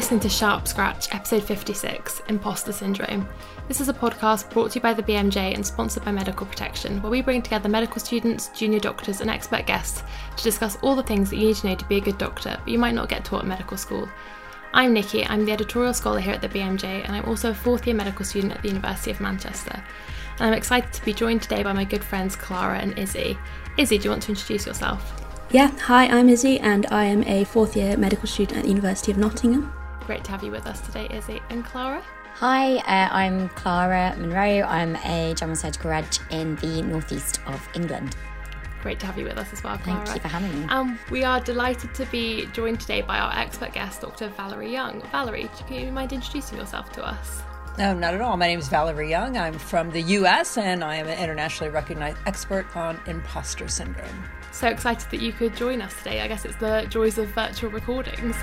listening to Sharp Scratch, episode 56 Imposter Syndrome. This is a podcast brought to you by the BMJ and sponsored by Medical Protection, where we bring together medical students, junior doctors, and expert guests to discuss all the things that you need to know to be a good doctor, but you might not get taught at medical school. I'm Nikki, I'm the editorial scholar here at the BMJ, and I'm also a fourth year medical student at the University of Manchester. And I'm excited to be joined today by my good friends Clara and Izzy. Izzy, do you want to introduce yourself? Yeah, hi, I'm Izzy, and I am a fourth year medical student at the University of Nottingham. Great to have you with us today, Izzy. And Clara? Hi, uh, I'm Clara Monroe. I'm a general surgical reg in the northeast of England. Great to have you with us as well, Clara. Thank you for having me. Um, we are delighted to be joined today by our expert guest, Dr. Valerie Young. Valerie, can you mind introducing yourself to us? No, not at all. My name is Valerie Young. I'm from the US and I am an internationally recognized expert on imposter syndrome. So excited that you could join us today. I guess it's the joys of virtual recordings.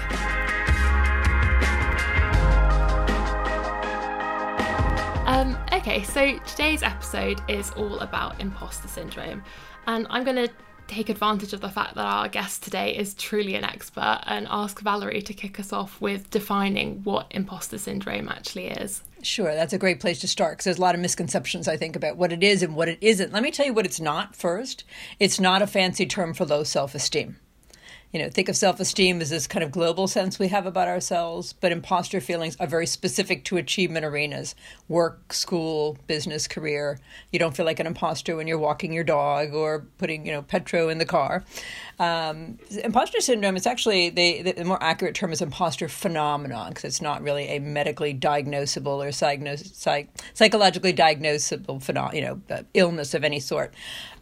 Um, okay, so today's episode is all about imposter syndrome, and I'm going to take advantage of the fact that our guest today is truly an expert and ask Valerie to kick us off with defining what imposter syndrome actually is. Sure, that's a great place to start because there's a lot of misconceptions, I think, about what it is and what it isn't. Let me tell you what it's not first. It's not a fancy term for low self esteem. You know, think of self esteem as this kind of global sense we have about ourselves, but imposter feelings are very specific to achievement arenas work, school, business, career. You don't feel like an imposter when you're walking your dog or putting, you know, Petro in the car. Um, imposter syndrome, it's actually, they, the more accurate term is imposter phenomenon because it's not really a medically diagnosable or psych- psych- psychologically diagnosable phenom- you know, uh, illness of any sort.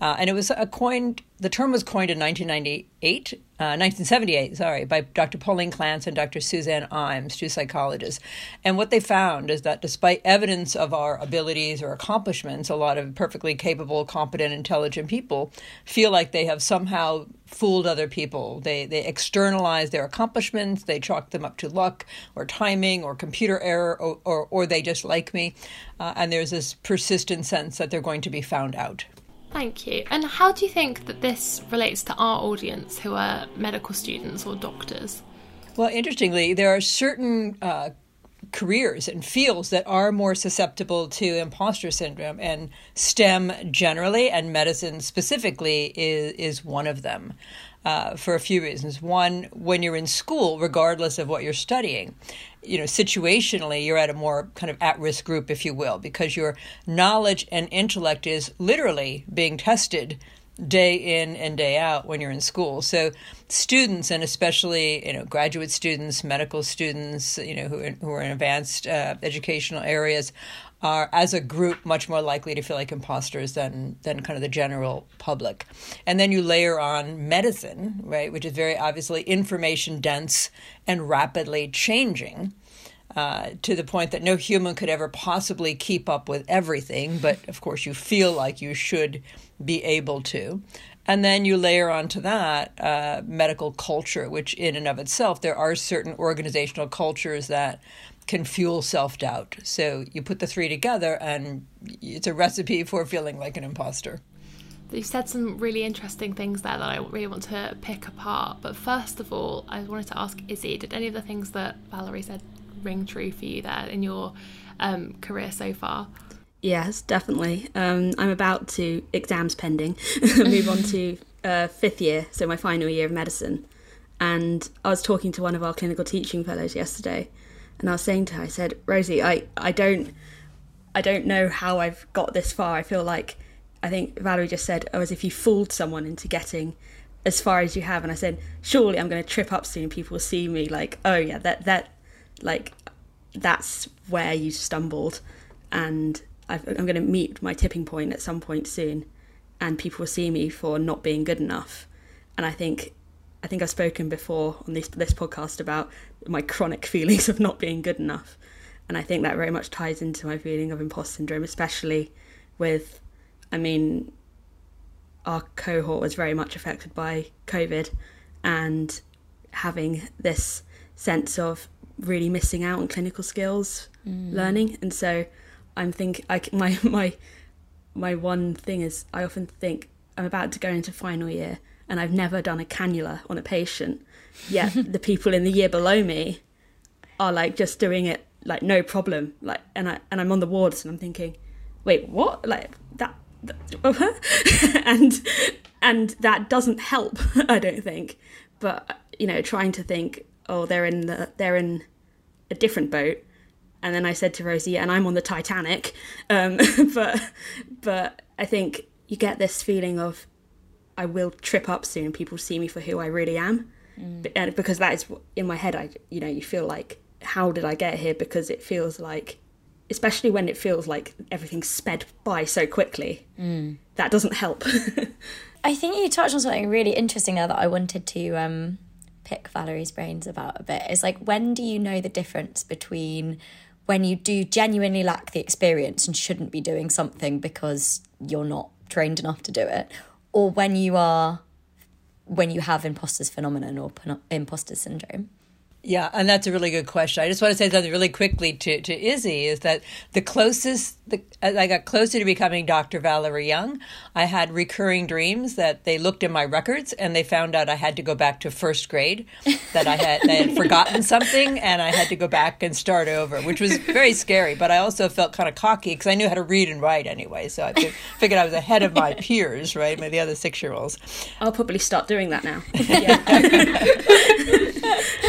Uh, and it was a coined, the term was coined in 1998, uh, 1978, sorry, by Dr. Pauline Clance and Dr. Suzanne Imes, two psychologists. And what they found is that despite evidence of our abilities or accomplishments, a lot of perfectly capable, competent, intelligent people feel like they have somehow fooled other people. They they externalize their accomplishments, they chalk them up to luck or timing or computer error or or, or they just like me, uh, and there's this persistent sense that they're going to be found out. Thank you. And how do you think that this relates to our audience who are medical students or doctors? Well, interestingly, there are certain uh, careers and fields that are more susceptible to imposter syndrome, and STEM generally and medicine specifically is, is one of them. Uh, for a few reasons. One, when you're in school, regardless of what you're studying, you know, situationally, you're at a more kind of at risk group, if you will, because your knowledge and intellect is literally being tested day in and day out when you're in school. So students and especially you know graduate students, medical students, you know who who are in advanced uh, educational areas are as a group much more likely to feel like imposters than than kind of the general public. And then you layer on medicine, right, which is very obviously information dense and rapidly changing. Uh, to the point that no human could ever possibly keep up with everything, but of course you feel like you should be able to. And then you layer onto that uh, medical culture, which in and of itself, there are certain organizational cultures that can fuel self doubt. So you put the three together, and it's a recipe for feeling like an imposter. You've said some really interesting things there that I really want to pick apart. But first of all, I wanted to ask Izzy did any of the things that Valerie said ring true for you there in your um, career so far? Yes, definitely. Um, I'm about to, exams pending, move on to uh, fifth year, so my final year of medicine. And I was talking to one of our clinical teaching fellows yesterday, and I was saying to her, I said, Rosie, I, I don't I don't know how I've got this far. I feel like I think Valerie just said, oh, as if you fooled someone into getting as far as you have. And I said, surely I'm going to trip up soon. People will see me like, oh yeah, that that like that's where you stumbled, and i am going to meet my tipping point at some point soon, and people will see me for not being good enough. And I think, I think I've spoken before on this this podcast about my chronic feelings of not being good enough, and I think that very much ties into my feeling of imposter syndrome, especially with, I mean, our cohort was very much affected by COVID, and having this sense of really missing out on clinical skills mm. learning and so i'm think i my my my one thing is i often think i'm about to go into final year and i've never done a cannula on a patient yet the people in the year below me are like just doing it like no problem. Like, and I and I'm on the wards and I'm thinking, wait, what? Like that, that and and that doesn't help. I don't think. But you know, trying to think, oh, they're in the they're in a different boat. And then I said to Rosie, and I'm on the Titanic. Um, but but I think you get this feeling of I will trip up soon. People see me for who I really am, mm. and because that is in my head. I you know you feel like how did I get here? Because it feels like, especially when it feels like everything's sped by so quickly, mm. that doesn't help. I think you touched on something really interesting there that I wanted to um, pick Valerie's brains about a bit. Is like when do you know the difference between when you do genuinely lack the experience and shouldn't be doing something because you're not trained enough to do it, or when you are when you have imposter's phenomenon or imposter syndrome? Yeah, and that's a really good question. I just want to say something really quickly to, to Izzy is that the closest, the, as I got closer to becoming Dr. Valerie Young, I had recurring dreams that they looked in my records and they found out I had to go back to first grade, that I had, had forgotten something and I had to go back and start over, which was very scary. But I also felt kind of cocky because I knew how to read and write anyway. So I figured I was ahead of my peers, right? The other six year olds. I'll probably start doing that now.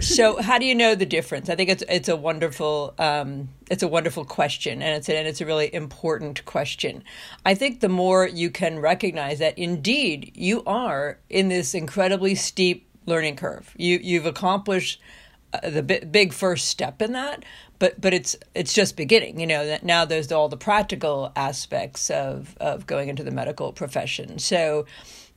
so how do you know the difference? I think it's it's a wonderful um, it's a wonderful question, and it's a, and it's a really important question. I think the more you can recognize that indeed you are in this incredibly steep learning curve. You you've accomplished uh, the big, big first step in that, but but it's it's just beginning. You know now there's all the practical aspects of of going into the medical profession. So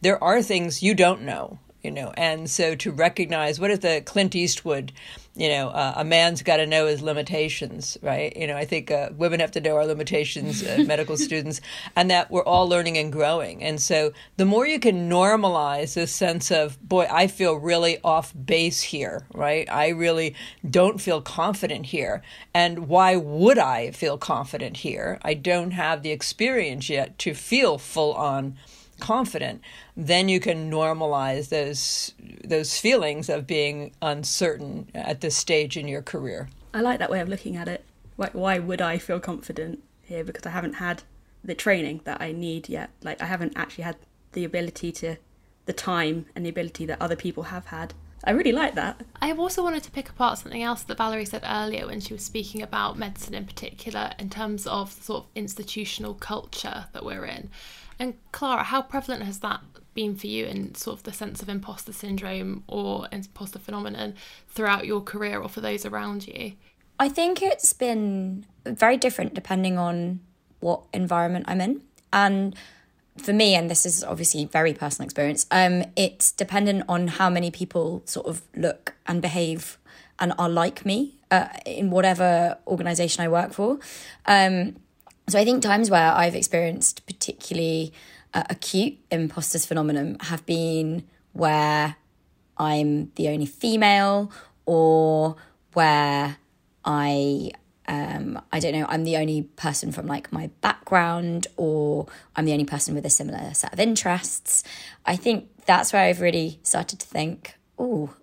there are things you don't know you know and so to recognize what is the clint eastwood you know uh, a man's got to know his limitations right? You know i think uh, women have to know our limitations uh, medical students and that we're all learning and growing. And so the more you can normalize this sense of boy i feel really off base here right? I really don't feel confident here. And why would i feel confident here? I don't have the experience yet to feel full on confident, then you can normalize those those feelings of being uncertain at this stage in your career. I like that way of looking at it. Why, why would I feel confident here? Because I haven't had the training that I need yet. Like I haven't actually had the ability to, the time and the ability that other people have had. I really like that. I have also wanted to pick apart something else that Valerie said earlier when she was speaking about medicine in particular, in terms of the sort of institutional culture that we're in. And Clara, how prevalent has that been for you in sort of the sense of imposter syndrome or imposter phenomenon throughout your career or for those around you? I think it's been very different depending on what environment I'm in. And for me, and this is obviously very personal experience, um, it's dependent on how many people sort of look and behave and are like me uh, in whatever organization I work for. Um, so I think times where I've experienced particularly uh, acute imposters phenomenon have been where I'm the only female or where I um, I don't know, I'm the only person from like my background, or I'm the only person with a similar set of interests. I think that's where I've really started to think, oh,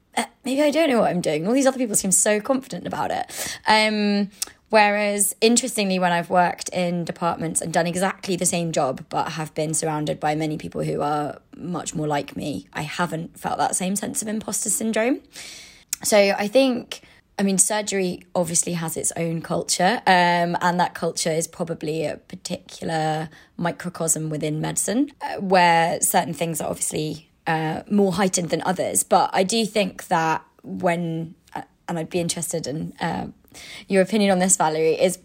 maybe I don't know what I'm doing. All these other people seem so confident about it. Um, Whereas, interestingly, when I've worked in departments and done exactly the same job, but have been surrounded by many people who are much more like me, I haven't felt that same sense of imposter syndrome. So I think, I mean, surgery obviously has its own culture, um, and that culture is probably a particular microcosm within medicine, uh, where certain things are obviously uh, more heightened than others. But I do think that when, uh, and I'd be interested in uh, your opinion on this, Valerie, is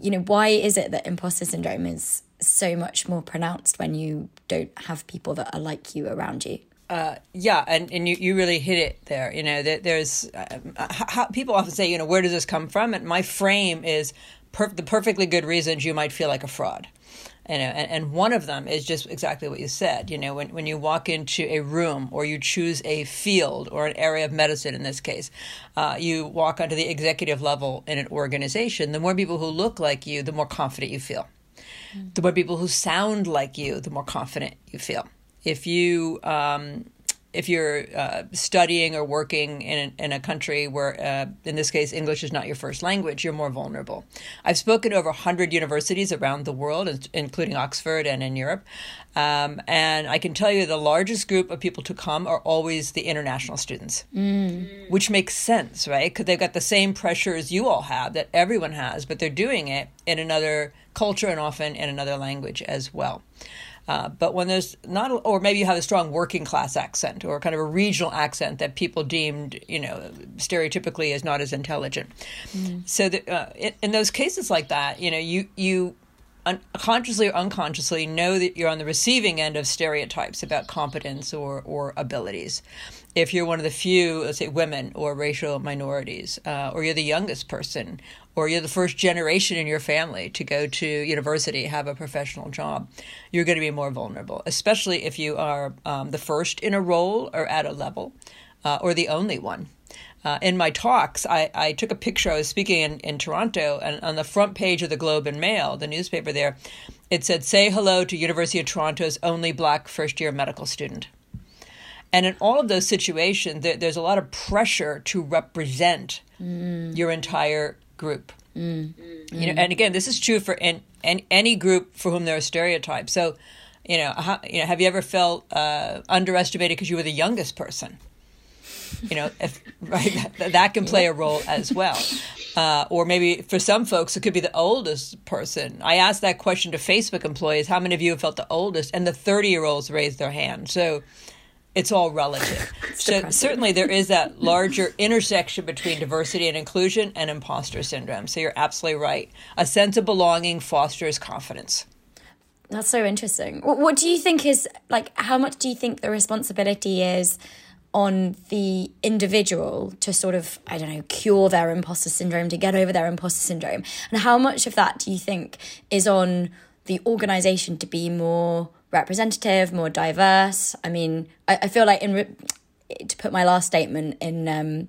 you know, why is it that imposter syndrome is so much more pronounced when you don't have people that are like you around you? Uh, yeah, and, and you, you really hit it there. You know, that there's uh, how, people often say, you know, where does this come from? And my frame is per- the perfectly good reasons you might feel like a fraud you know and, and one of them is just exactly what you said you know when, when you walk into a room or you choose a field or an area of medicine in this case uh, you walk onto the executive level in an organization the more people who look like you the more confident you feel mm. the more people who sound like you the more confident you feel if you um, if you're uh, studying or working in, in a country where, uh, in this case, English is not your first language, you're more vulnerable. I've spoken to over 100 universities around the world, including Oxford and in Europe. Um, and I can tell you the largest group of people to come are always the international students, mm. which makes sense, right? Because they've got the same pressures you all have that everyone has, but they're doing it in another culture and often in another language as well. Uh, but when there's not, or maybe you have a strong working class accent or kind of a regional accent that people deemed, you know, stereotypically as not as intelligent. Mm. So the, uh, in, in, those cases like that, you know, you you un- consciously or unconsciously know that you're on the receiving end of stereotypes about competence or or abilities. If you're one of the few, let's say, women or racial minorities, uh, or you're the youngest person, or you're the first generation in your family to go to university, have a professional job, you're going to be more vulnerable, especially if you are um, the first in a role or at a level, uh, or the only one. Uh, in my talks, I, I took a picture. I was speaking in, in Toronto, and on the front page of the Globe and Mail, the newspaper there, it said, Say hello to University of Toronto's only black first year medical student. And in all of those situations, there, there's a lot of pressure to represent mm. your entire group. Mm. You know, and again, this is true for in, in, any group for whom there are stereotypes. So, you know, how, you know, have you ever felt uh, underestimated because you were the youngest person? You know, if right, that, that can play a role as well. Uh, or maybe for some folks, it could be the oldest person. I asked that question to Facebook employees: How many of you have felt the oldest? And the thirty-year-olds raised their hand. So it's all relative. so depressing. certainly there is that larger intersection between diversity and inclusion and imposter syndrome. So you're absolutely right. A sense of belonging fosters confidence. That's so interesting. What do you think is like how much do you think the responsibility is on the individual to sort of I don't know cure their imposter syndrome to get over their imposter syndrome and how much of that do you think is on the organization to be more representative, more diverse. I mean, I, I feel like in re- to put my last statement in um,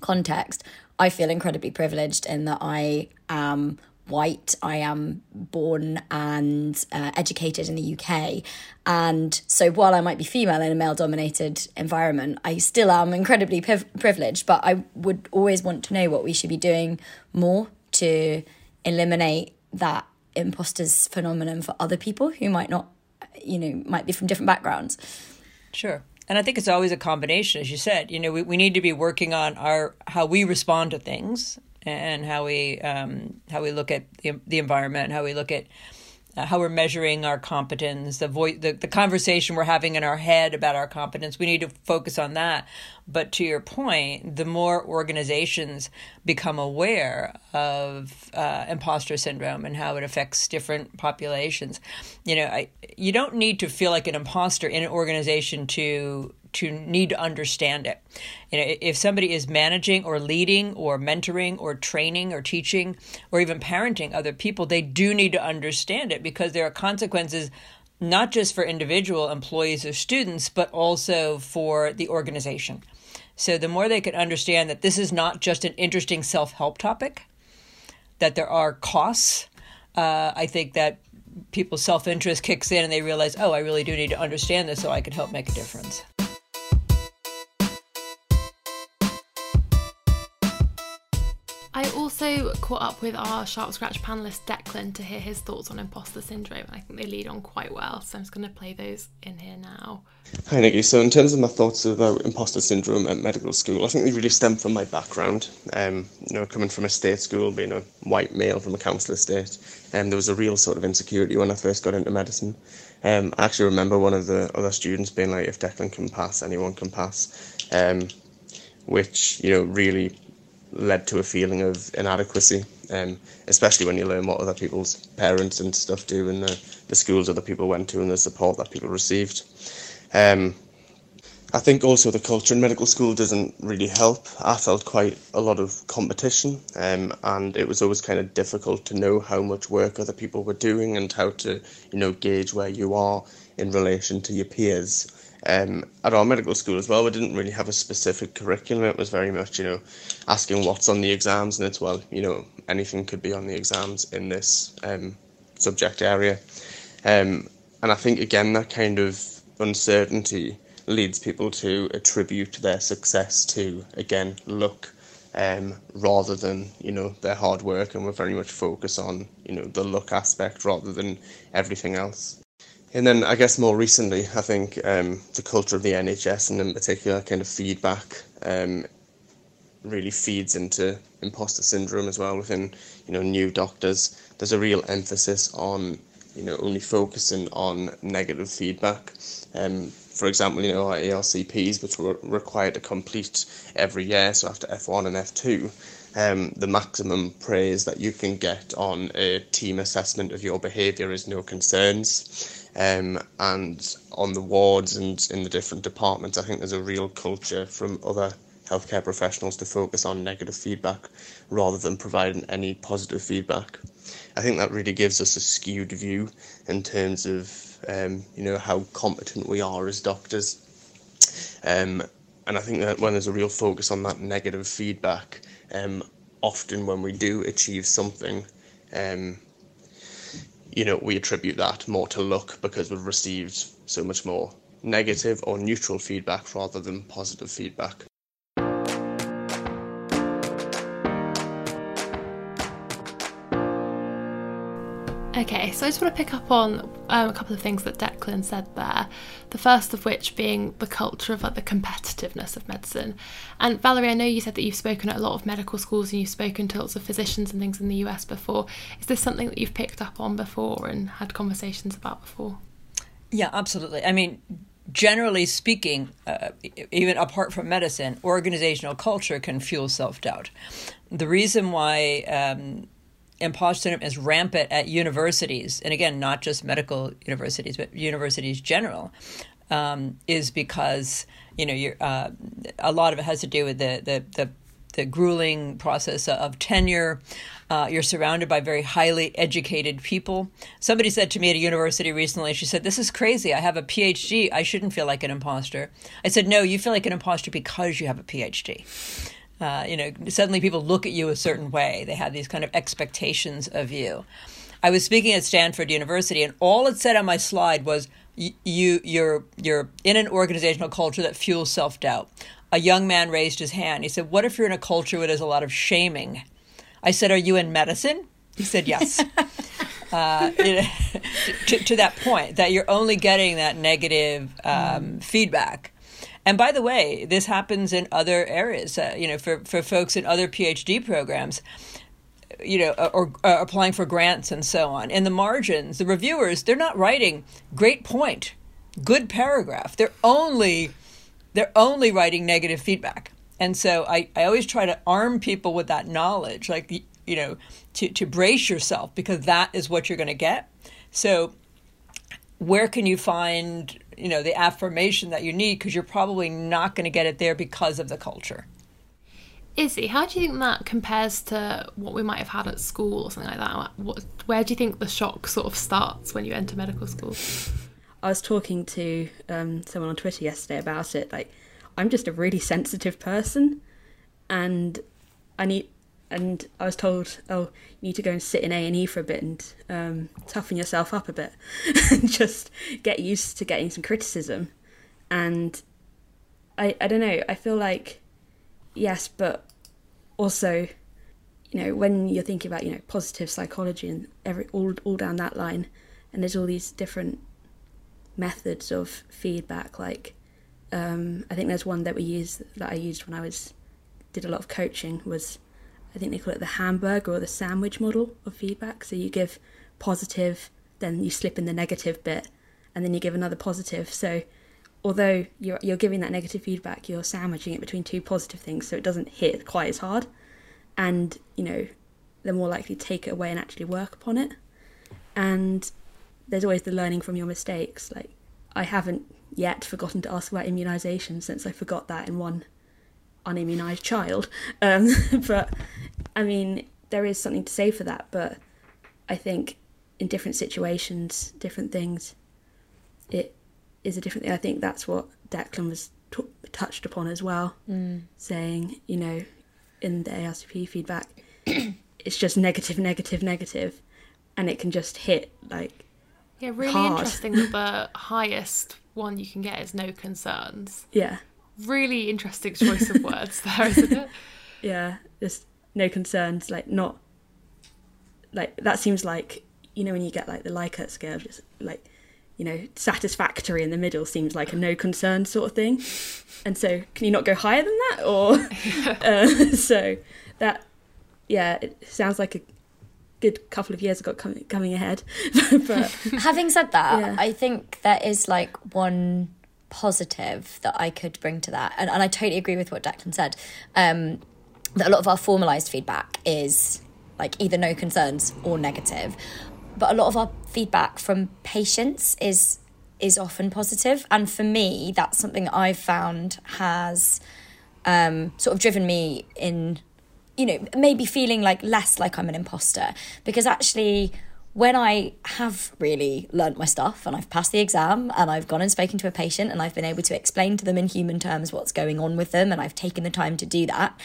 context, I feel incredibly privileged in that I am white. I am born and uh, educated in the UK. And so while I might be female in a male dominated environment, I still am incredibly privileged. But I would always want to know what we should be doing more to eliminate that imposters phenomenon for other people who might not you know might be from different backgrounds. Sure. And i think it's always a combination as you said. You know we, we need to be working on our how we respond to things and how we um, how we look at the, the environment how we look at uh, how we're measuring our competence, the voice, the, the conversation we're having in our head about our competence. We need to focus on that. But to your point, the more organizations become aware of uh, imposter syndrome and how it affects different populations, you know, I, you don't need to feel like an imposter in an organization to to need to understand it. You know, if somebody is managing or leading or mentoring or training or teaching or even parenting other people, they do need to understand it because there are consequences not just for individual employees or students, but also for the organization. So the more they can understand that this is not just an interesting self help topic, that there are costs, uh, I think that people's self interest kicks in and they realize, oh, I really do need to understand this so I can help make a difference. Also caught up with our Sharp Scratch panelist Declan to hear his thoughts on imposter syndrome. I think they lead on quite well, so I'm just going to play those in here now. Hi, Nikki. So, in terms of my thoughts about imposter syndrome at medical school, I think they really stem from my background. Um, you know, coming from a state school, being a white male from a council estate, um, there was a real sort of insecurity when I first got into medicine. Um, I actually remember one of the other students being like, "If Declan can pass, anyone can pass," um, which you know really led to a feeling of inadequacy, um, especially when you learn what other people's parents and stuff do and the, the schools other people went to and the support that people received. Um, I think also the culture in medical school doesn't really help. I felt quite a lot of competition, um, and it was always kind of difficult to know how much work other people were doing and how to, you know, gauge where you are in relation to your peers. Um, at our medical school as well, we didn't really have a specific curriculum. It was very much, you know, asking what's on the exams, and it's well, you know, anything could be on the exams in this um, subject area. Um, and I think again that kind of uncertainty leads people to attribute their success to again luck um, rather than you know their hard work, and we're very much focused on you know the luck aspect rather than everything else. And then I guess more recently, I think um, the culture of the NHS and in particular kind of feedback um, really feeds into imposter syndrome as well within you know new doctors. There's a real emphasis on you know only focusing on negative feedback. Um, for example, you know our ARCPs, which were required to complete every year, so after F1 and F2. Um, the maximum praise that you can get on a team assessment of your behaviour is no concerns. Um, and on the wards and in the different departments, I think there's a real culture from other healthcare professionals to focus on negative feedback rather than providing any positive feedback. I think that really gives us a skewed view in terms of um, you know how competent we are as doctors. Um, and I think that when there's a real focus on that negative feedback, um, often when we do achieve something, um, you know, we attribute that more to luck because we've received so much more negative or neutral feedback rather than positive feedback. Okay, so I just want to pick up on um, a couple of things that Declan said there. The first of which being the culture of like the competitiveness of medicine. And Valerie, I know you said that you've spoken at a lot of medical schools and you've spoken to lots of physicians and things in the US before. Is this something that you've picked up on before and had conversations about before? Yeah, absolutely. I mean, generally speaking, uh, even apart from medicine, organizational culture can fuel self doubt. The reason why um, imposter syndrome is rampant at universities, and again, not just medical universities, but universities general, um, is because you know you're, uh, a lot of it has to do with the the the, the grueling process of tenure. Uh, you're surrounded by very highly educated people. Somebody said to me at a university recently, she said, This is crazy. I have a PhD. I shouldn't feel like an imposter. I said, No, you feel like an imposter because you have a PhD. Uh, you know, suddenly people look at you a certain way. They have these kind of expectations of you. I was speaking at Stanford University, and all it said on my slide was, "You, you're, you're in an organizational culture that fuels self doubt." A young man raised his hand. He said, "What if you're in a culture where there's a lot of shaming?" I said, "Are you in medicine?" He said, "Yes." uh, to, to, that point, that you're only getting that negative um, mm. feedback and by the way, this happens in other areas. Uh, you know, for for folks in other PhD programs, you know, or, or uh, applying for grants and so on. In the margins, the reviewers they're not writing great point, good paragraph. They're only they're only writing negative feedback. And so I, I always try to arm people with that knowledge, like you know, to, to brace yourself because that is what you're going to get. So where can you find you know the affirmation that you need because you're probably not going to get it there because of the culture Izzy, how do you think that compares to what we might have had at school or something like that? What, where do you think the shock sort of starts when you enter medical school? I was talking to um, someone on Twitter yesterday about it. Like, I'm just a really sensitive person, and I need and I was told, oh, you need to go and sit in A and E for a bit and um, toughen yourself up a bit, and just get used to getting some criticism. And I, I don't know. I feel like yes, but also, you know, when you're thinking about you know positive psychology and every all all down that line, and there's all these different methods of feedback. Like, um, I think there's one that we use that I used when I was did a lot of coaching was I think they call it the hamburger or the sandwich model of feedback. So you give positive, then you slip in the negative bit, and then you give another positive. So although you're you're giving that negative feedback, you're sandwiching it between two positive things, so it doesn't hit quite as hard, and you know they're more likely to take it away and actually work upon it. And there's always the learning from your mistakes. Like I haven't yet forgotten to ask about immunisation since I forgot that in one unimmunized child. Um, but I mean, there is something to say for that. But I think in different situations, different things, it is a different thing. I think that's what Declan was t- touched upon as well, mm. saying, you know, in the ARCP feedback, it's just negative, negative, negative, and it can just hit like Yeah, really hard. interesting that the highest one you can get is no concerns. Yeah, Really interesting choice of words there, isn't it? yeah. Just no concerns. Like not. Like that seems like you know when you get like the Likert scale, just like you know satisfactory in the middle seems like a no concern sort of thing. And so, can you not go higher than that? Or uh, so that yeah, it sounds like a good couple of years got coming coming ahead. but Having said that, Yeah. I think there is like one positive that I could bring to that. And, and I totally agree with what Declan said. Um, that a lot of our formalized feedback is like either no concerns or negative. But a lot of our feedback from patients is is often positive. And for me, that's something I've found has um, sort of driven me in you know, maybe feeling like less like I'm an imposter because actually when I have really learnt my stuff and I've passed the exam and I've gone and spoken to a patient and I've been able to explain to them in human terms what's going on with them and I've taken the time to do that,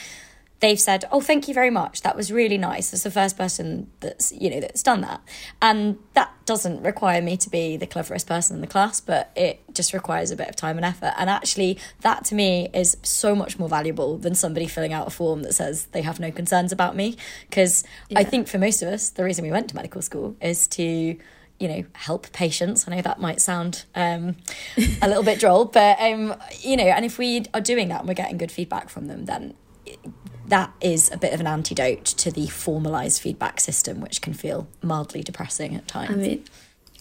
they've said, "Oh, thank you very much. That was really nice." That's the first person that's you know that's done that, and that doesn't require me to be the cleverest person in the class, but it just requires a bit of time and effort. And actually, that to me is so much more valuable than somebody filling out a form that says they have no concerns about me. Because I think for most of us, the reason we went to medical school is to you know help patients i know that might sound um, a little bit droll but um, you know and if we are doing that and we're getting good feedback from them then that is a bit of an antidote to the formalized feedback system, which can feel mildly depressing at times. I mean,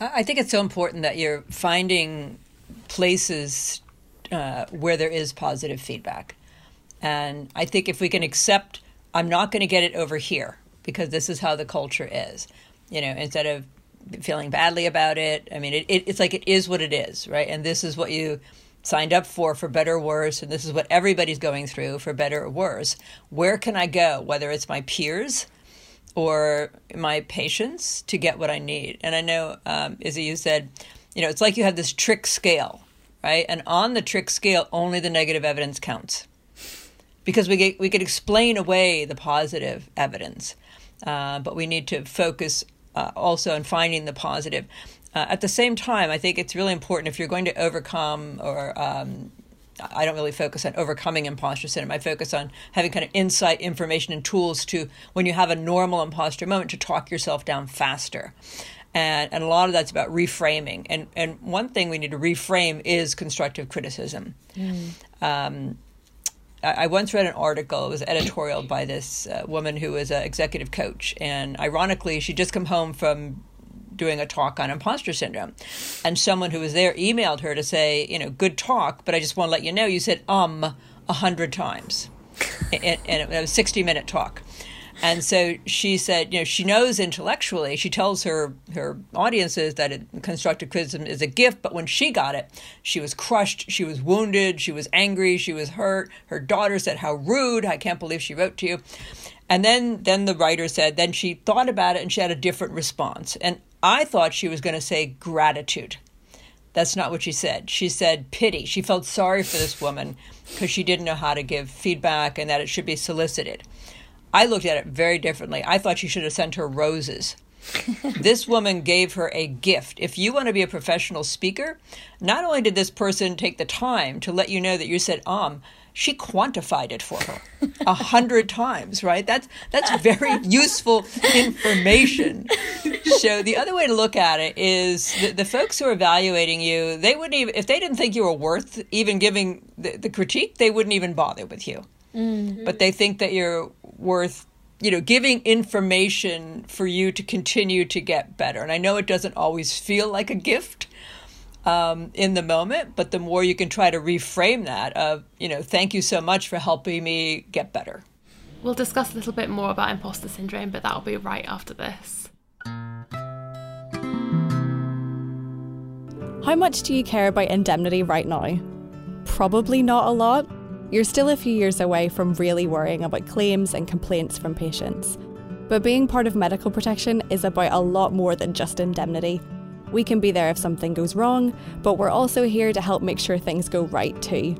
I I think it's so important that you're finding places uh, where there is positive feedback. And I think if we can accept, I'm not going to get it over here because this is how the culture is, you know, instead of feeling badly about it. I mean, it, it, it's like it is what it is, right? And this is what you signed up for, for better or worse. And this is what everybody's going through, for better or worse. Where can I go, whether it's my peers? or my patients to get what I need. And I know, um, Izzy, you said, you know, it's like you have this trick scale, right? And on the trick scale, only the negative evidence counts because we get, we could explain away the positive evidence, uh, but we need to focus uh, also on finding the positive. Uh, at the same time, I think it's really important if you're going to overcome or um, I don't really focus on overcoming imposter syndrome. I focus on having kind of insight, information, and tools to, when you have a normal imposter moment, to talk yourself down faster. And, and a lot of that's about reframing. And, and one thing we need to reframe is constructive criticism. Um, I I once read an article, it was editorial by this uh, woman who was an executive coach. And ironically, she'd just come home from doing a talk on imposter syndrome. And someone who was there emailed her to say, you know, good talk, but I just want to let you know you said um a hundred times. and, it was a 60 minute talk. And so she said, you know, she knows intellectually, she tells her, her audiences that it, constructive criticism is a gift, but when she got it, she was crushed, she was wounded, she was angry, she was hurt. Her daughter said, How rude, I can't believe she wrote to you. And then, then the writer said, then she thought about it and she had a different response. And I thought she was going to say gratitude. That's not what she said. She said pity. She felt sorry for this woman because she didn't know how to give feedback and that it should be solicited. I looked at it very differently. I thought she should have sent her roses. this woman gave her a gift. If you want to be a professional speaker, not only did this person take the time to let you know that you said um, she quantified it for her a hundred times, right? That's that's very useful information. So the other way to look at it is the, the folks who are evaluating you, they wouldn't even if they didn't think you were worth even giving the, the critique, they wouldn't even bother with you. Mm-hmm. But they think that you're worth you know giving information for you to continue to get better. And I know it doesn't always feel like a gift um, in the moment, but the more you can try to reframe that of, you know, thank you so much for helping me get better. We'll discuss a little bit more about imposter syndrome, but that'll be right after this. How much do you care about indemnity right now? Probably not a lot. You're still a few years away from really worrying about claims and complaints from patients. But being part of medical protection is about a lot more than just indemnity. We can be there if something goes wrong, but we're also here to help make sure things go right too.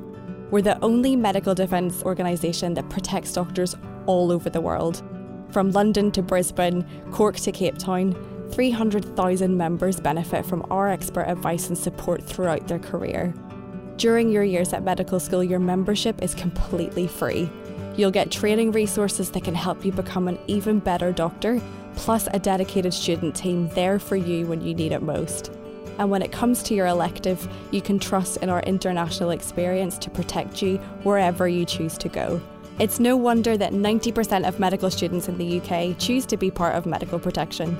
We're the only medical defence organisation that protects doctors all over the world. From London to Brisbane, Cork to Cape Town, 300,000 members benefit from our expert advice and support throughout their career. During your years at medical school, your membership is completely free. You'll get training resources that can help you become an even better doctor, plus a dedicated student team there for you when you need it most. And when it comes to your elective, you can trust in our international experience to protect you wherever you choose to go. It's no wonder that 90% of medical students in the UK choose to be part of medical protection.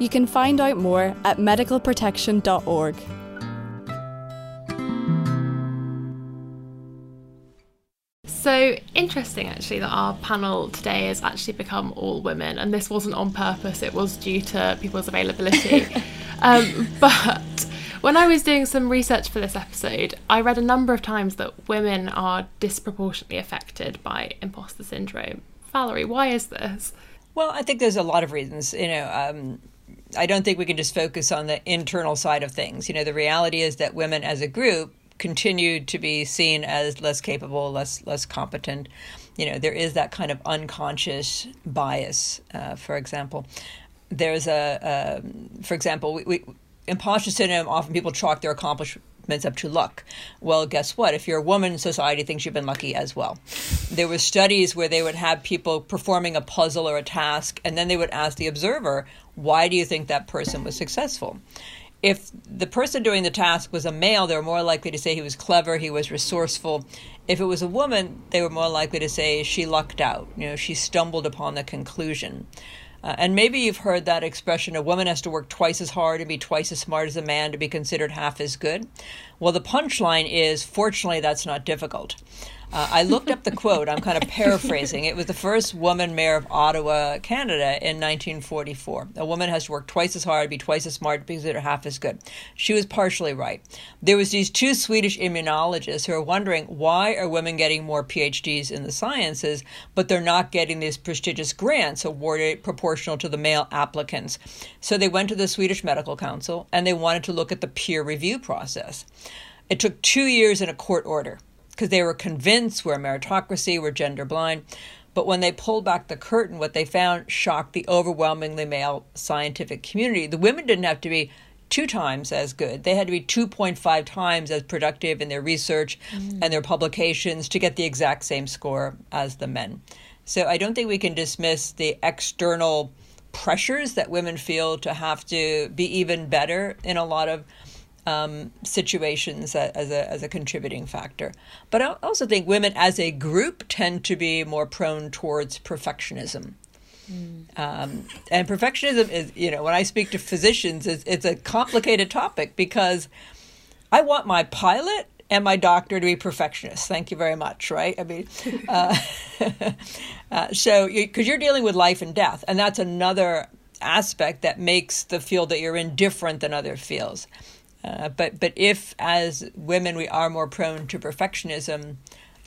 You can find out more at medicalprotection.org. So interesting, actually, that our panel today has actually become all women, and this wasn't on purpose, it was due to people's availability. um, but when I was doing some research for this episode, I read a number of times that women are disproportionately affected by imposter syndrome. Valerie, why is this? Well, I think there's a lot of reasons. You know, um, I don't think we can just focus on the internal side of things. You know, the reality is that women as a group continued to be seen as less capable, less less competent. You know, there is that kind of unconscious bias. Uh, for example, there's a, a for example, we, we imposter syndrome. Often people chalk their accomplishments up to luck. Well, guess what? If you're a woman, society thinks you've been lucky as well. There were studies where they would have people performing a puzzle or a task, and then they would ask the observer, "Why do you think that person was successful?" If the person doing the task was a male, they were more likely to say he was clever, he was resourceful. If it was a woman, they were more likely to say she lucked out, you know, she stumbled upon the conclusion. Uh, and maybe you've heard that expression a woman has to work twice as hard and be twice as smart as a man to be considered half as good. Well, the punchline is fortunately, that's not difficult. Uh, I looked up the quote. I'm kind of paraphrasing. It was the first woman mayor of Ottawa, Canada, in 1944. A woman has to work twice as hard, be twice as smart, be considered half as good. She was partially right. There was these two Swedish immunologists who are wondering why are women getting more PhDs in the sciences, but they're not getting these prestigious grants awarded proportional to the male applicants. So they went to the Swedish Medical Council and they wanted to look at the peer review process. It took two years and a court order because they were convinced we're a meritocracy, we're gender blind. But when they pulled back the curtain, what they found shocked the overwhelmingly male scientific community. The women didn't have to be two times as good. They had to be 2.5 times as productive in their research mm. and their publications to get the exact same score as the men. So I don't think we can dismiss the external pressures that women feel to have to be even better in a lot of um, situations as a, as a contributing factor. But I also think women as a group tend to be more prone towards perfectionism. Mm. Um, and perfectionism is, you know, when I speak to physicians, it's, it's a complicated topic because I want my pilot and my doctor to be perfectionists. Thank you very much, right? I mean, uh, uh, so because you, you're dealing with life and death, and that's another aspect that makes the field that you're in different than other fields. Uh, but but if as women we are more prone to perfectionism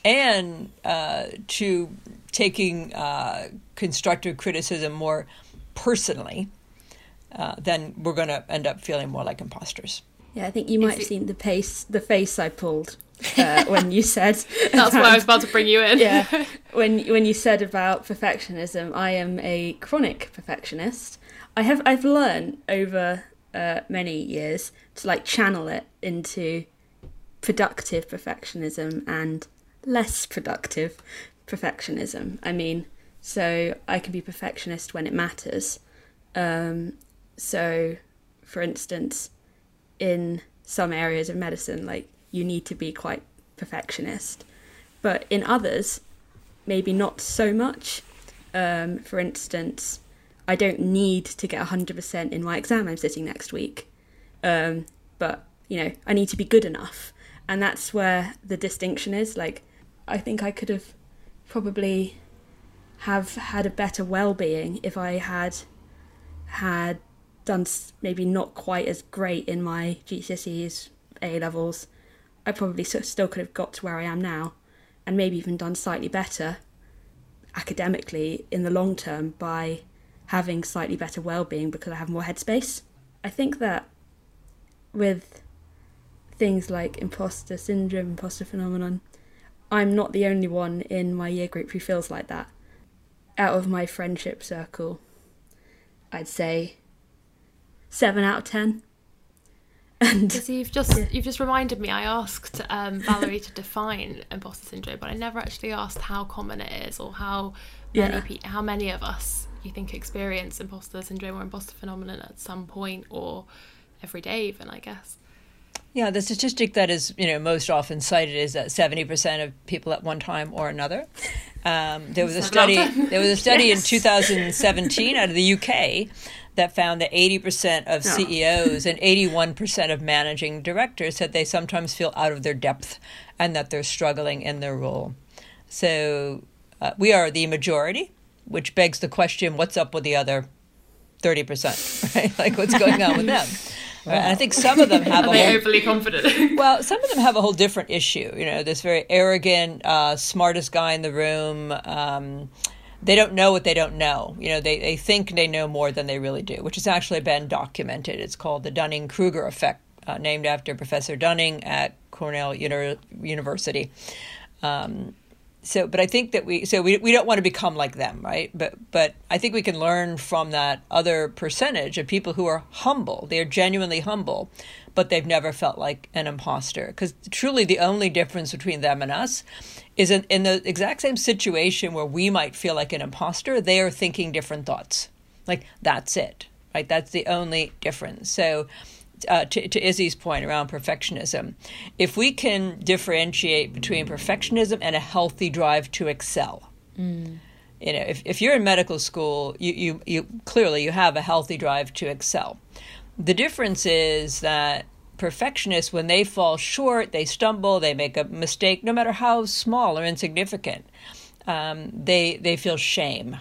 and uh, to taking uh, constructive criticism more personally, uh, then we're going to end up feeling more like imposters. Yeah, I think you might have seen the pace, the face I pulled uh, when you said. That's why I was about to bring you in. yeah, when when you said about perfectionism, I am a chronic perfectionist. I have I've learned over uh, many years to like channel it into productive perfectionism and less productive perfectionism. I mean, so I can be perfectionist when it matters. Um, so, for instance, in some areas of medicine, like you need to be quite perfectionist, but in others, maybe not so much. Um, for instance, I don't need to get 100% in my exam I'm sitting next week. Um, but, you know, I need to be good enough. And that's where the distinction is. Like, I think I could have probably have had a better well-being if I had had done maybe not quite as great in my GCSEs, A levels. I probably still could have got to where I am now, and maybe even done slightly better academically in the long term by having slightly better well-being because I have more headspace. I think that with things like imposter syndrome, imposter phenomenon, I'm not the only one in my year group who feels like that. Out of my friendship circle, I'd say seven out of ten. And So you've just you've just reminded me. I asked um, Valerie to define imposter syndrome, but I never actually asked how common it is or how many Yeah. pe- how many of us you think experience imposter syndrome or imposter phenomenon at some point or every day even. I guess. Yeah, the statistic that is you know most often cited is that seventy percent of people at one time or another. Um, there was a study. There was a study in 2017 out of the UK that found that 80% of CEOs and 81% of managing directors said they sometimes feel out of their depth and that they're struggling in their role. So uh, we are the majority, which begs the question: What's up with the other 30%? Right? Like what's going on with them? Right? And I think some of them have a Are they whole overly confident? well, some of them have a whole different issue. You know, this very arrogant, uh, smartest guy in the room. Um, they don't know what they don't know. You know, they, they think they know more than they really do, which has actually been documented. It's called the Dunning Kruger effect, uh, named after Professor Dunning at Cornell Uni- University. Um, so, but I think that we so we, we don't want to become like them, right? But but I think we can learn from that other percentage of people who are humble. They are genuinely humble, but they've never felt like an imposter. Because truly, the only difference between them and us is in, in the exact same situation where we might feel like an imposter, they are thinking different thoughts. Like that's it, right? That's the only difference. So uh, to, to Izzy's point around perfectionism, if we can differentiate between perfectionism and a healthy drive to excel, you know, if, if you're in medical school, you, you, you clearly you have a healthy drive to excel. The difference is that perfectionists, when they fall short, they stumble, they make a mistake, no matter how small or insignificant, um, they they feel shame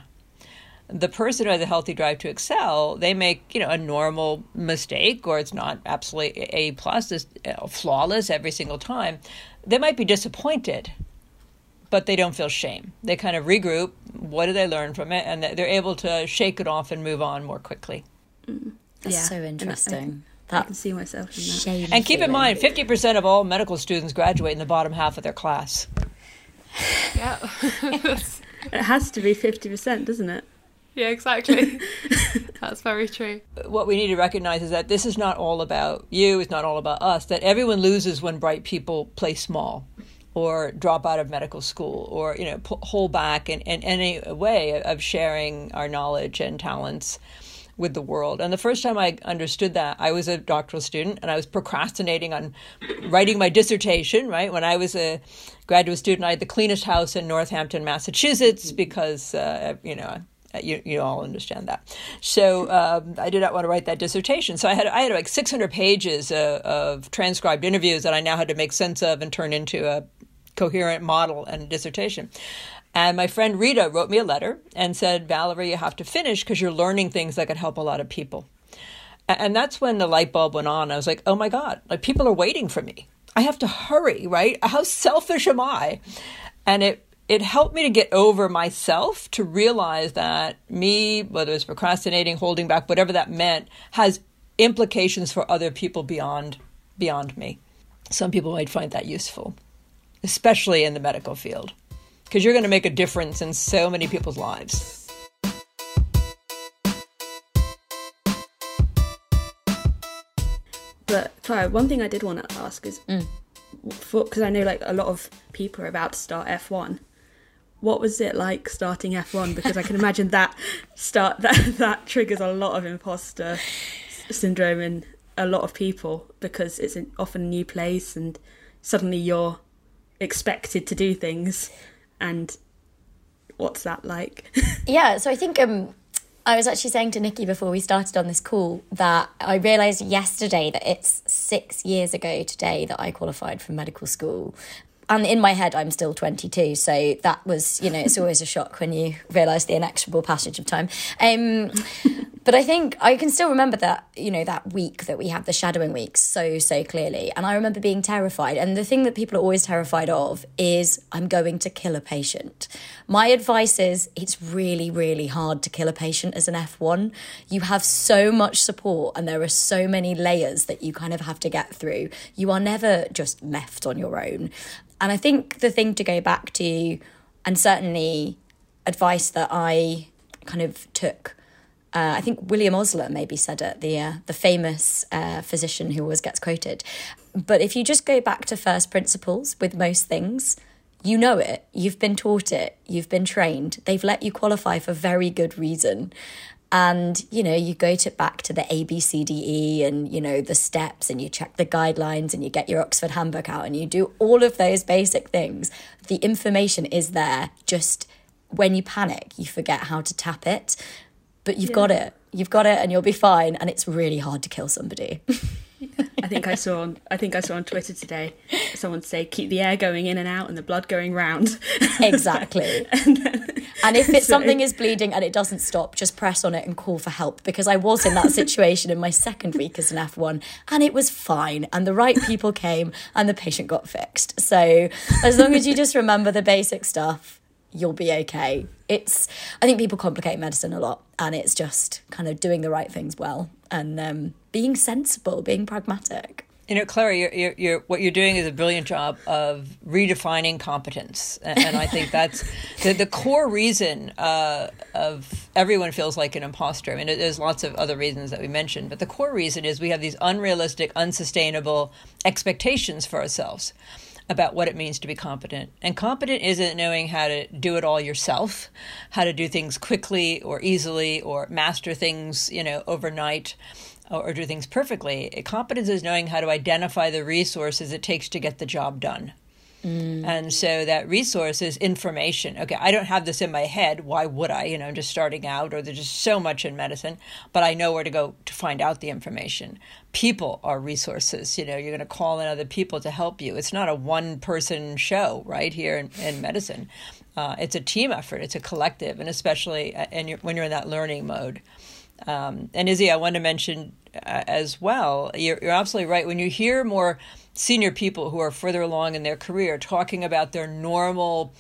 the person who has a healthy drive to excel, they make you know a normal mistake, or it's not absolutely a plus, it's uh, flawless every single time. They might be disappointed, but they don't feel shame. They kind of regroup. What do they learn from it? And they're able to shake it off and move on more quickly. That's Yeah, so and I- I interesting. can- I can see myself in that. shame. And keep in mind, fifty percent of all medical students graduate in the bottom half of their class. yeah. It has to be fifty percent, doesn't it? Yeah. Exactly. That's very true. what we need to recognize is that this is not all about you, it's not all about us, that everyone loses when bright people play small or drop out of medical school or, you know, pu- hold back in, in any way of sharing our knowledge and talents with the world. And the first time I understood that, I was a doctoral student and I was procrastinating on writing my dissertation, right? When I was a graduate student, I had the cleanest house in Northampton, Massachusetts, because, uh, you know, you, you all understand that. So um, I did not want to write that dissertation. So I had I had like 600 pages uh, of transcribed interviews that I now had to make sense of and turn into a coherent model and dissertation. And my friend Rita wrote me a letter and said, Valerie, you have to finish because you're learning things that could help a lot of people. And that's when the light bulb went on. I was like, oh my God, like people are waiting for me. I have to hurry, right? How selfish am I? And it it helped me to get over myself to realize that me, whether it's procrastinating, holding back, whatever that meant, has implications for other people beyond beyond me. Some people might find that useful, especially in the medical field, because you're going to make a difference in so many people's lives. But Clara, one thing I did want to ask is, Mm. because I know like a lot of people are about to start F one. What was it like starting F one? Because I can imagine that start that that triggers a lot of imposter syndrome in a lot of people because it's often a new place and suddenly you're expected to do things, and what's that like? Yeah, so I think um, I was actually saying to Nikki before we started on this call that I realised yesterday that it's six years ago today that I qualified for medical school. And in my head, I'm still 22. So that was, you know, it's always a shock when you realise the inexorable passage of time. Um, but I think I can still remember that, you know, that week that we had the shadowing week so, so clearly. And I remember being terrified. And the thing that people are always terrified of is I'm going to kill a patient. My advice is it's really, really hard to kill a patient as an F1. You have so much support and there are so many layers that you kind of have to get through. You are never just left on your own. And I think the thing to go back to, and certainly advice that I kind of took Uh, I think William Osler maybe said it, the uh, the famous uh, physician who always gets quoted. But if you just go back to first principles with most things, you know it. You've been taught it. You've been trained. They've let you qualify for very good reason. And, you know, you go to back to the A, B, C, D, E and, you know, the steps and you check the guidelines and you get your Oxford handbook out and you do all of those basic things. The information is there. Just when you panic, you forget how to tap it. But you've yeah. got it. You've got it and you'll be fine. And it's really hard to kill somebody. I think I saw on I think I saw on Twitter today someone say keep the air going in and out and the blood going round. Exactly. and, then, and, if it's so, something is bleeding and it doesn't stop, just press on it and call for help because I was in that situation in my second week as an F1 and it was fine and the right people came and the patient got fixed. So as long as you just remember the basic stuff, you'll be okay. It's I think people complicate medicine a lot and it's just kind of doing the right things well and um, being sensible, being pragmatic. You know, Clara, you're, you're, you're, what you're doing is a brilliant job of redefining competence, and, I think that's the, the core reason uh, of everyone feels like an imposter. I mean, there's lots of other reasons that we mentioned, but the core reason is we have these unrealistic, unsustainable expectations for ourselves about what it means to be competent. And competent isn't knowing how to do it all yourself, how to do things quickly or easily or master things, you know, overnight or, do things perfectly. Competence is knowing how to identify the resources it takes to get the job done. Mm. And so that resource is information. Okay, I don't have this in my head. Why would I? You know, I'm just starting out, or there's just so much in medicine, but I know where to go to find out the information. People are resources. You know, you're going to call in other people to help you. It's not a one person show, right, here in, in medicine. Uh, it's a team effort, it's a collective, and especially uh, and when you're in that learning mode. Um, and Izzy, I want to mention uh, as well, you're, you're absolutely right. When you hear more senior people who are further along in their career talking about their normal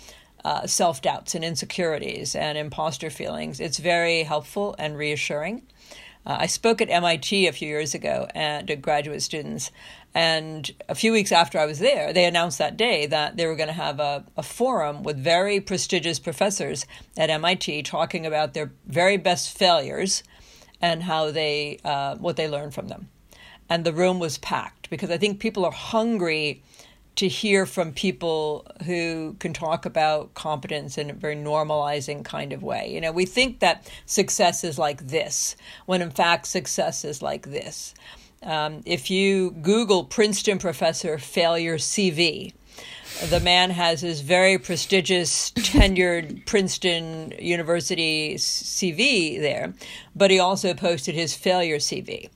uh, self doubts and insecurities and imposter feelings. It's very helpful and reassuring. Uh, I spoke at MIT a few years ago and to graduate students, and a few weeks after I was there, they announced that day that they were going to have a, a forum with very prestigious professors at MIT talking about their very best failures and how they uh, what they learned from them and the room was packed because I think people are hungry to hear from people who can talk about competence in a very normalizing kind of way. You know, we think that success is like this, when in fact, success is like this. Um, if you Google Princeton professor failure CV, the man has his very prestigious tenured Princeton University CV there, but he also posted his failure CV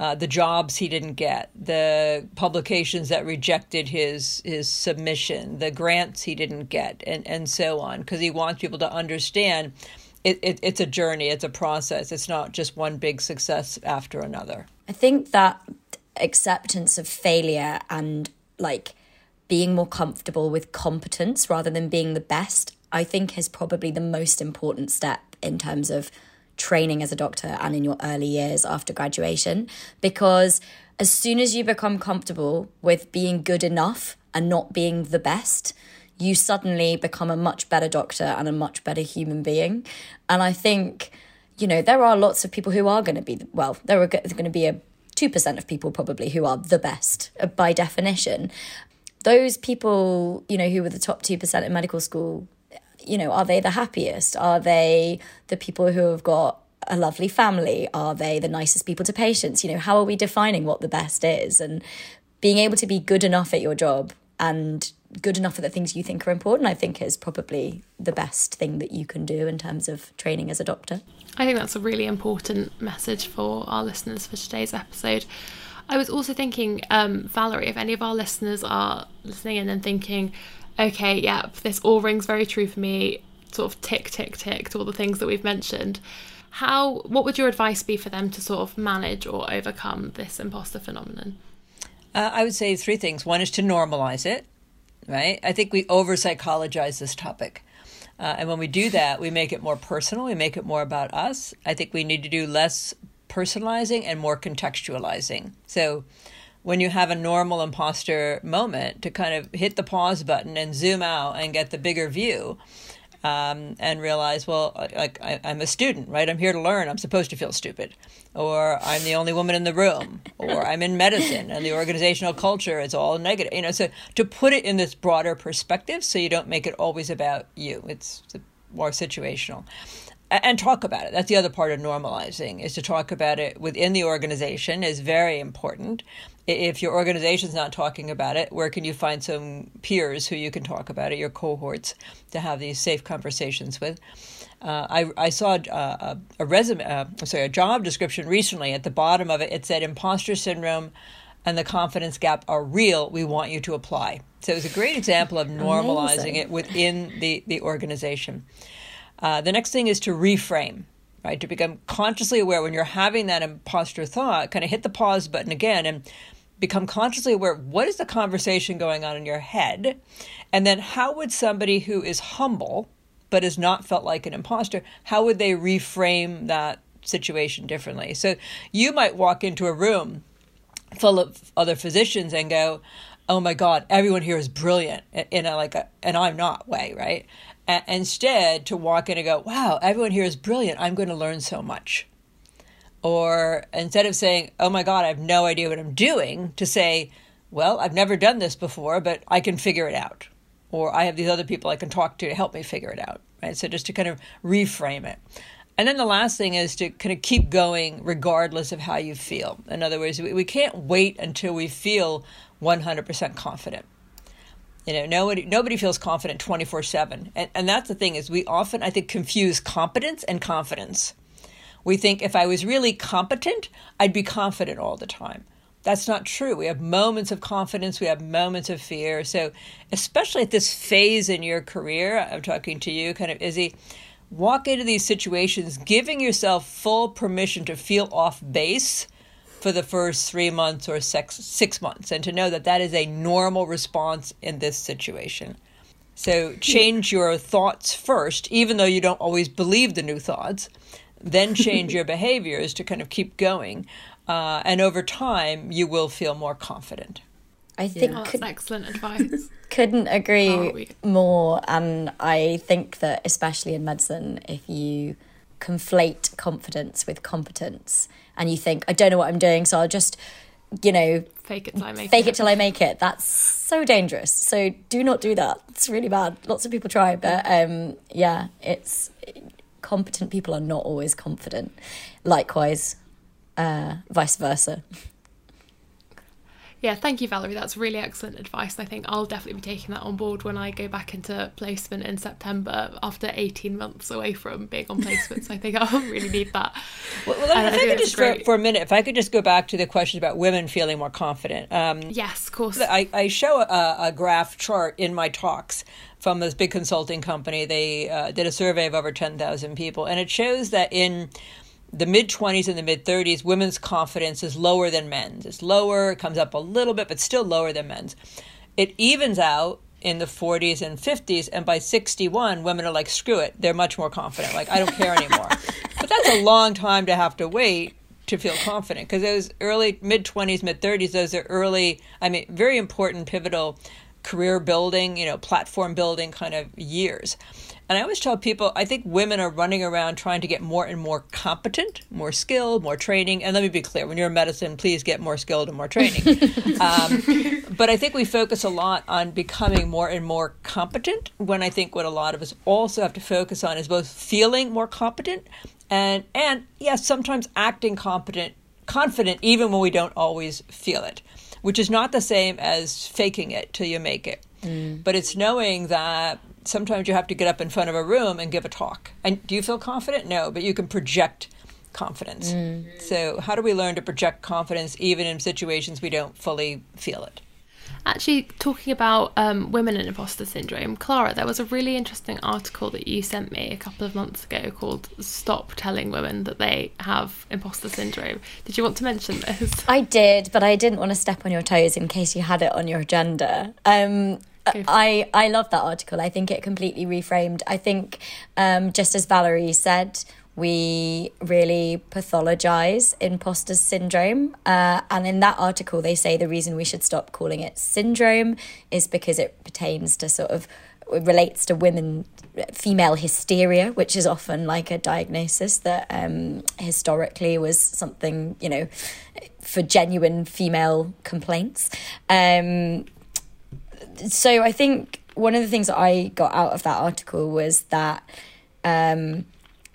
uh, the jobs he didn't get, the publications that rejected his his submission, the grants he didn't get, and, and so on, because he wants people to understand it, it, it's a journey, it's a process. It's not just one big success after another. I think that acceptance of failure and like being more comfortable with competence rather than being the best, I think is probably the most important step in terms of training as a doctor and in your early years after graduation because as soon as you become comfortable with being good enough and not being the best, you suddenly become a much better doctor and a much better human being. And I think, you know, there are lots of people who are going to be, well, there are going to be a 2% of people probably who are the best uh, by definition. Those people, you know, who were the top 2% in medical school you know, are they the happiest? Are they the people who have got a lovely family? Are they the nicest people to patients? You know, how are we defining what the best is? And being able to be good enough at your job and good enough at the things you think are important, I think is probably the best thing that you can do in terms of training as a doctor. I think that's a really important message for our listeners for today's episode. I was also thinking, um, Valerie, if any of our listeners are listening in and thinking, okay, yep, this all rings very true for me, sort of tick, tick, tick to all the things that we've mentioned. How, what would your advice be for them to sort of manage or overcome this imposter phenomenon? Uh, I would say three things. One is to normalize it, right? I think we over psychologize this topic. Uh, and when we do that, we make it more personal, we make it more about us. I think we need to do less personalizing and more contextualizing. So, when you have a normal imposter moment to kind of hit the pause button and zoom out and get the bigger view um, and realize, well, like I, I'm a student, right? I'm here to learn. I'm supposed to feel stupid, or I'm the only woman in the room, or I'm in medicine and the organizational culture is all negative. You know, so to put it in this broader perspective, so you don't make it always about you. It's more situational and talk about it. That's the other part of normalizing is to talk about it within the organization is very important. If your organization's not talking about it, where can you find some peers who you can talk about it, your cohorts, to have these safe conversations with? Uh, I, I saw a, a resume, uh, sorry, a job description recently. At the bottom of it, it said imposter syndrome and the confidence gap are real. We want you to apply. So it was a great example of normalizing Amazing. it within the, the organization. Uh, the next thing is to reframe, right? To become consciously aware when you're having that imposter thought, kind of hit the pause button again and become consciously aware what is the conversation going on in your head? And then how would somebody who is humble but has not felt like an imposter, how would they reframe that situation differently? So you might walk into a room full of other physicians and go, oh my god everyone here is brilliant in a like a and i'm not way right instead to walk in and go, wow, everyone here is brilliant. I'm going to learn so much. Or instead of saying, oh my God, I have no idea what I'm doing, to say, well, I've never done this before, but I can figure it out. Or I have these other people I can talk to to help me figure it out. Right. So just to kind of reframe it. And then the last thing is to kind of keep going regardless of how you feel. In other words, we, we can't wait until we feel 100% confident. You know, nobody nobody feels confident twenty four seven, and and that's the thing is we often I think confuse competence and confidence. We think if I was really competent, I'd be confident all the time. That's not true. We have moments of confidence, we have moments of fear. So, especially at this phase in your career, I'm talking to you, kind of Izzy, walk into these situations giving yourself full permission to feel off base for the first three months or six, six months, and to know that that is a normal response in this situation. So change your thoughts first, even though you don't always believe the new thoughts. Then change your behaviors to kind of keep going. Uh, and over time, you will feel more confident. I think yeah. oh, that's excellent advice. Couldn't agree oh, more. And I think that, especially in medicine, if you conflate confidence with competence and you think i don't know what i'm doing so i'll just you know fake it till i make fake it. it till i make it. That's so dangerous. So do not do that. It's really bad. Lots of people try but um yeah it's competent people are not always confident. Likewise uh vice versa yeah, thank you, Valerie. That's really excellent advice. I think I'll definitely be taking that on board when I go back into placement in September after 18 months away from being on placement. so I think I'll really need that. Well, well if I, could just for, for, a minute, if I could just go back to the question about women feeling more confident. Um, yes, of course. I, I show a, a graph chart in my talks from this big consulting company. They uh, did a survey of over 10,000 people, and it shows that in the mid 20s and the mid 30s, women's confidence is lower than men's. It's lower, it comes up a little bit, but still lower than men's. It evens out in the 40s and 50s, and by 61, women are like, screw it. They're much more confident. Like, I don't care anymore. but that's a long time to have to wait to feel confident because those early mid 20s, mid 30s, those are early, I mean, very important, pivotal career building, you know, platform building kind of years. And I always tell people, I think women are running around trying to get more and more competent, more skilled, more training. And let me be clear when you're in medicine, please get more skilled and more training. um, but I think we focus a lot on becoming more and more competent when I think what a lot of us also have to focus on is both feeling more competent and, and yes, sometimes acting competent, confident, even when we don't always feel it, which is not the same as faking it till you make it. Mm. But it's knowing that sometimes you have to get up in front of a room and give a talk. And do you feel confident? No, but you can project confidence. Mm. So, how do we learn to project confidence even in situations we don't fully feel it? Actually, talking about um, women and imposter syndrome, Clara, there was a really interesting article that you sent me a couple of months ago called Stop Telling Women That They Have Imposter Syndrome. Did you want to mention this? I did, but I didn't want to step on your toes in case you had it on your agenda. Um, I I love that article. I think it completely reframed. I think um, just as Valerie said, we really pathologize imposter syndrome. Uh, and in that article, they say the reason we should stop calling it syndrome is because it pertains to sort of relates to women female hysteria, which is often like a diagnosis that um, historically was something, you know, for genuine female complaints. Um, so I think one of the things that I got out of that article was that um,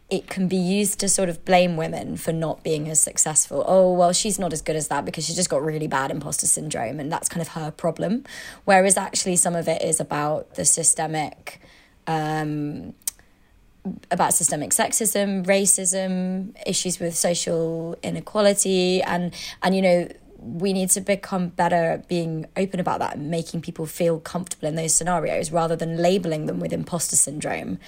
it can be used to sort of blame women for not being as successful. Oh, well, she's not as good as that because she's just got really bad imposter syndrome and that's kind of her problem. Whereas actually, some of it is about the systemic. Um, about systemic sexism, racism, issues with social inequality, and and you know we need to become better at being open about that and making people feel comfortable in those scenarios rather than labeling them with imposter syndrome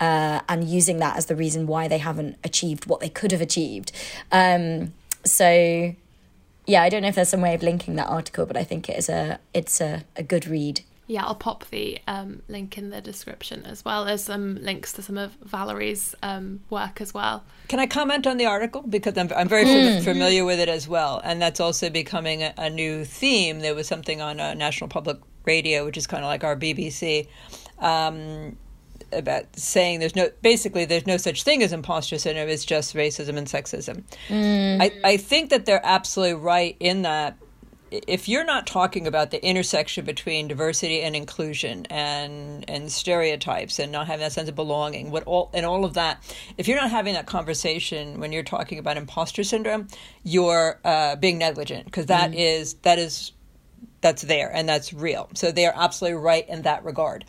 uh, and using that as the reason why they haven't achieved what they could have achieved. Um, so, yeah, I don't know if there's some way of linking that article, but I think it is a it's a, a good read. Yeah, I'll pop the um, link in the description as well as some links to some of Valerie's um, work as well. Can I comment on the article because I'm I'm very mm. familiar with it as well, and that's also becoming a, a new theme. There was something on uh, National Public Radio, which is kind of like our BBC. Um, about saying there's no basically there's no such thing as imposter syndrome it's just racism and sexism mm. I, I think that they're absolutely right in that if you're not talking about the intersection between diversity and inclusion and and stereotypes and not having that sense of belonging, what all and all of that, if you're not having that conversation when you're talking about imposter syndrome, you're uh, being negligent because that mm. is that is that's there and that's real. So they are absolutely right in that regard.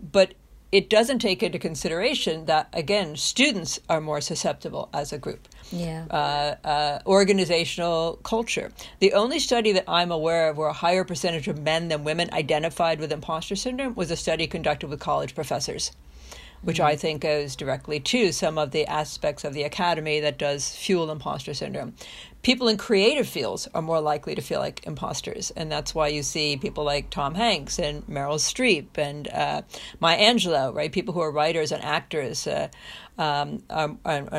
But it doesn't take into consideration that again students are more susceptible as a group yeah. uh, uh, organizational culture. The only study that i'm aware of where a higher percentage of men than women identified with imposter syndrome was a study conducted with college professors which mm-hmm. I think goes directly to some of the aspects of the academy that does fuel imposter syndrome people in creative fields are more likely to feel like imposters. And that's why you see people like Tom Hanks and Meryl Streep and uh, Maya Angelou, right? People who are writers and actors uh, um,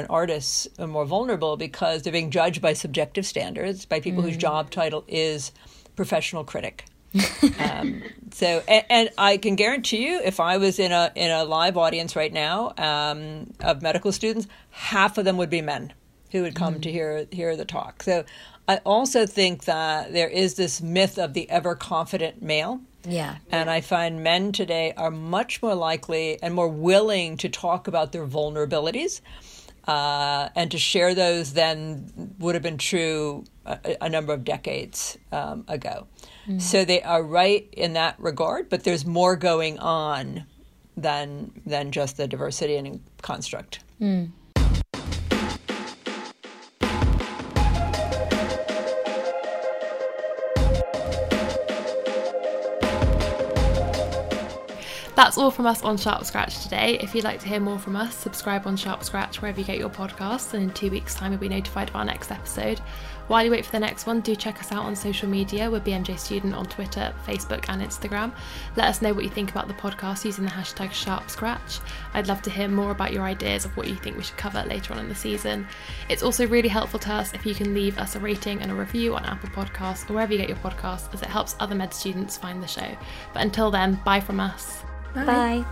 artists are more vulnerable because they're being judged by subjective standards, by people mm. whose job title is professional critic. um, so, and, and, I can guarantee you, if I was in a in a live audience right now um, of medical students, half of them would be men who would come mm. to hear hear the talk. So I also think that there is this myth of the ever confident male. Yeah. And I find men today are much more likely and more willing to talk about their vulnerabilities uh, and to share those than would have been true a, a number of decades um, ago. Mm. So they are right in that regard, but there's more going on than than just the diversity and construct. Mm. That's all from us on Sharp Scratch today. If you'd like to hear more from us, subscribe on Sharp Scratch wherever you get your podcasts, and in two weeks' time, you'll be notified of our next episode. While you wait for the next one, do check us out on social media. We're BMJ Student on Twitter, Facebook, and Instagram. Let us know what you think about the podcast using the hashtag Sharp Scratch. I'd love to hear more about your ideas of what you think we should cover later on in the season. It's also really helpful to us if you can leave us a rating and a review on Apple Podcasts or wherever you get your podcasts, as it helps other med students find the show. But until then, bye from us. Bye. Bye.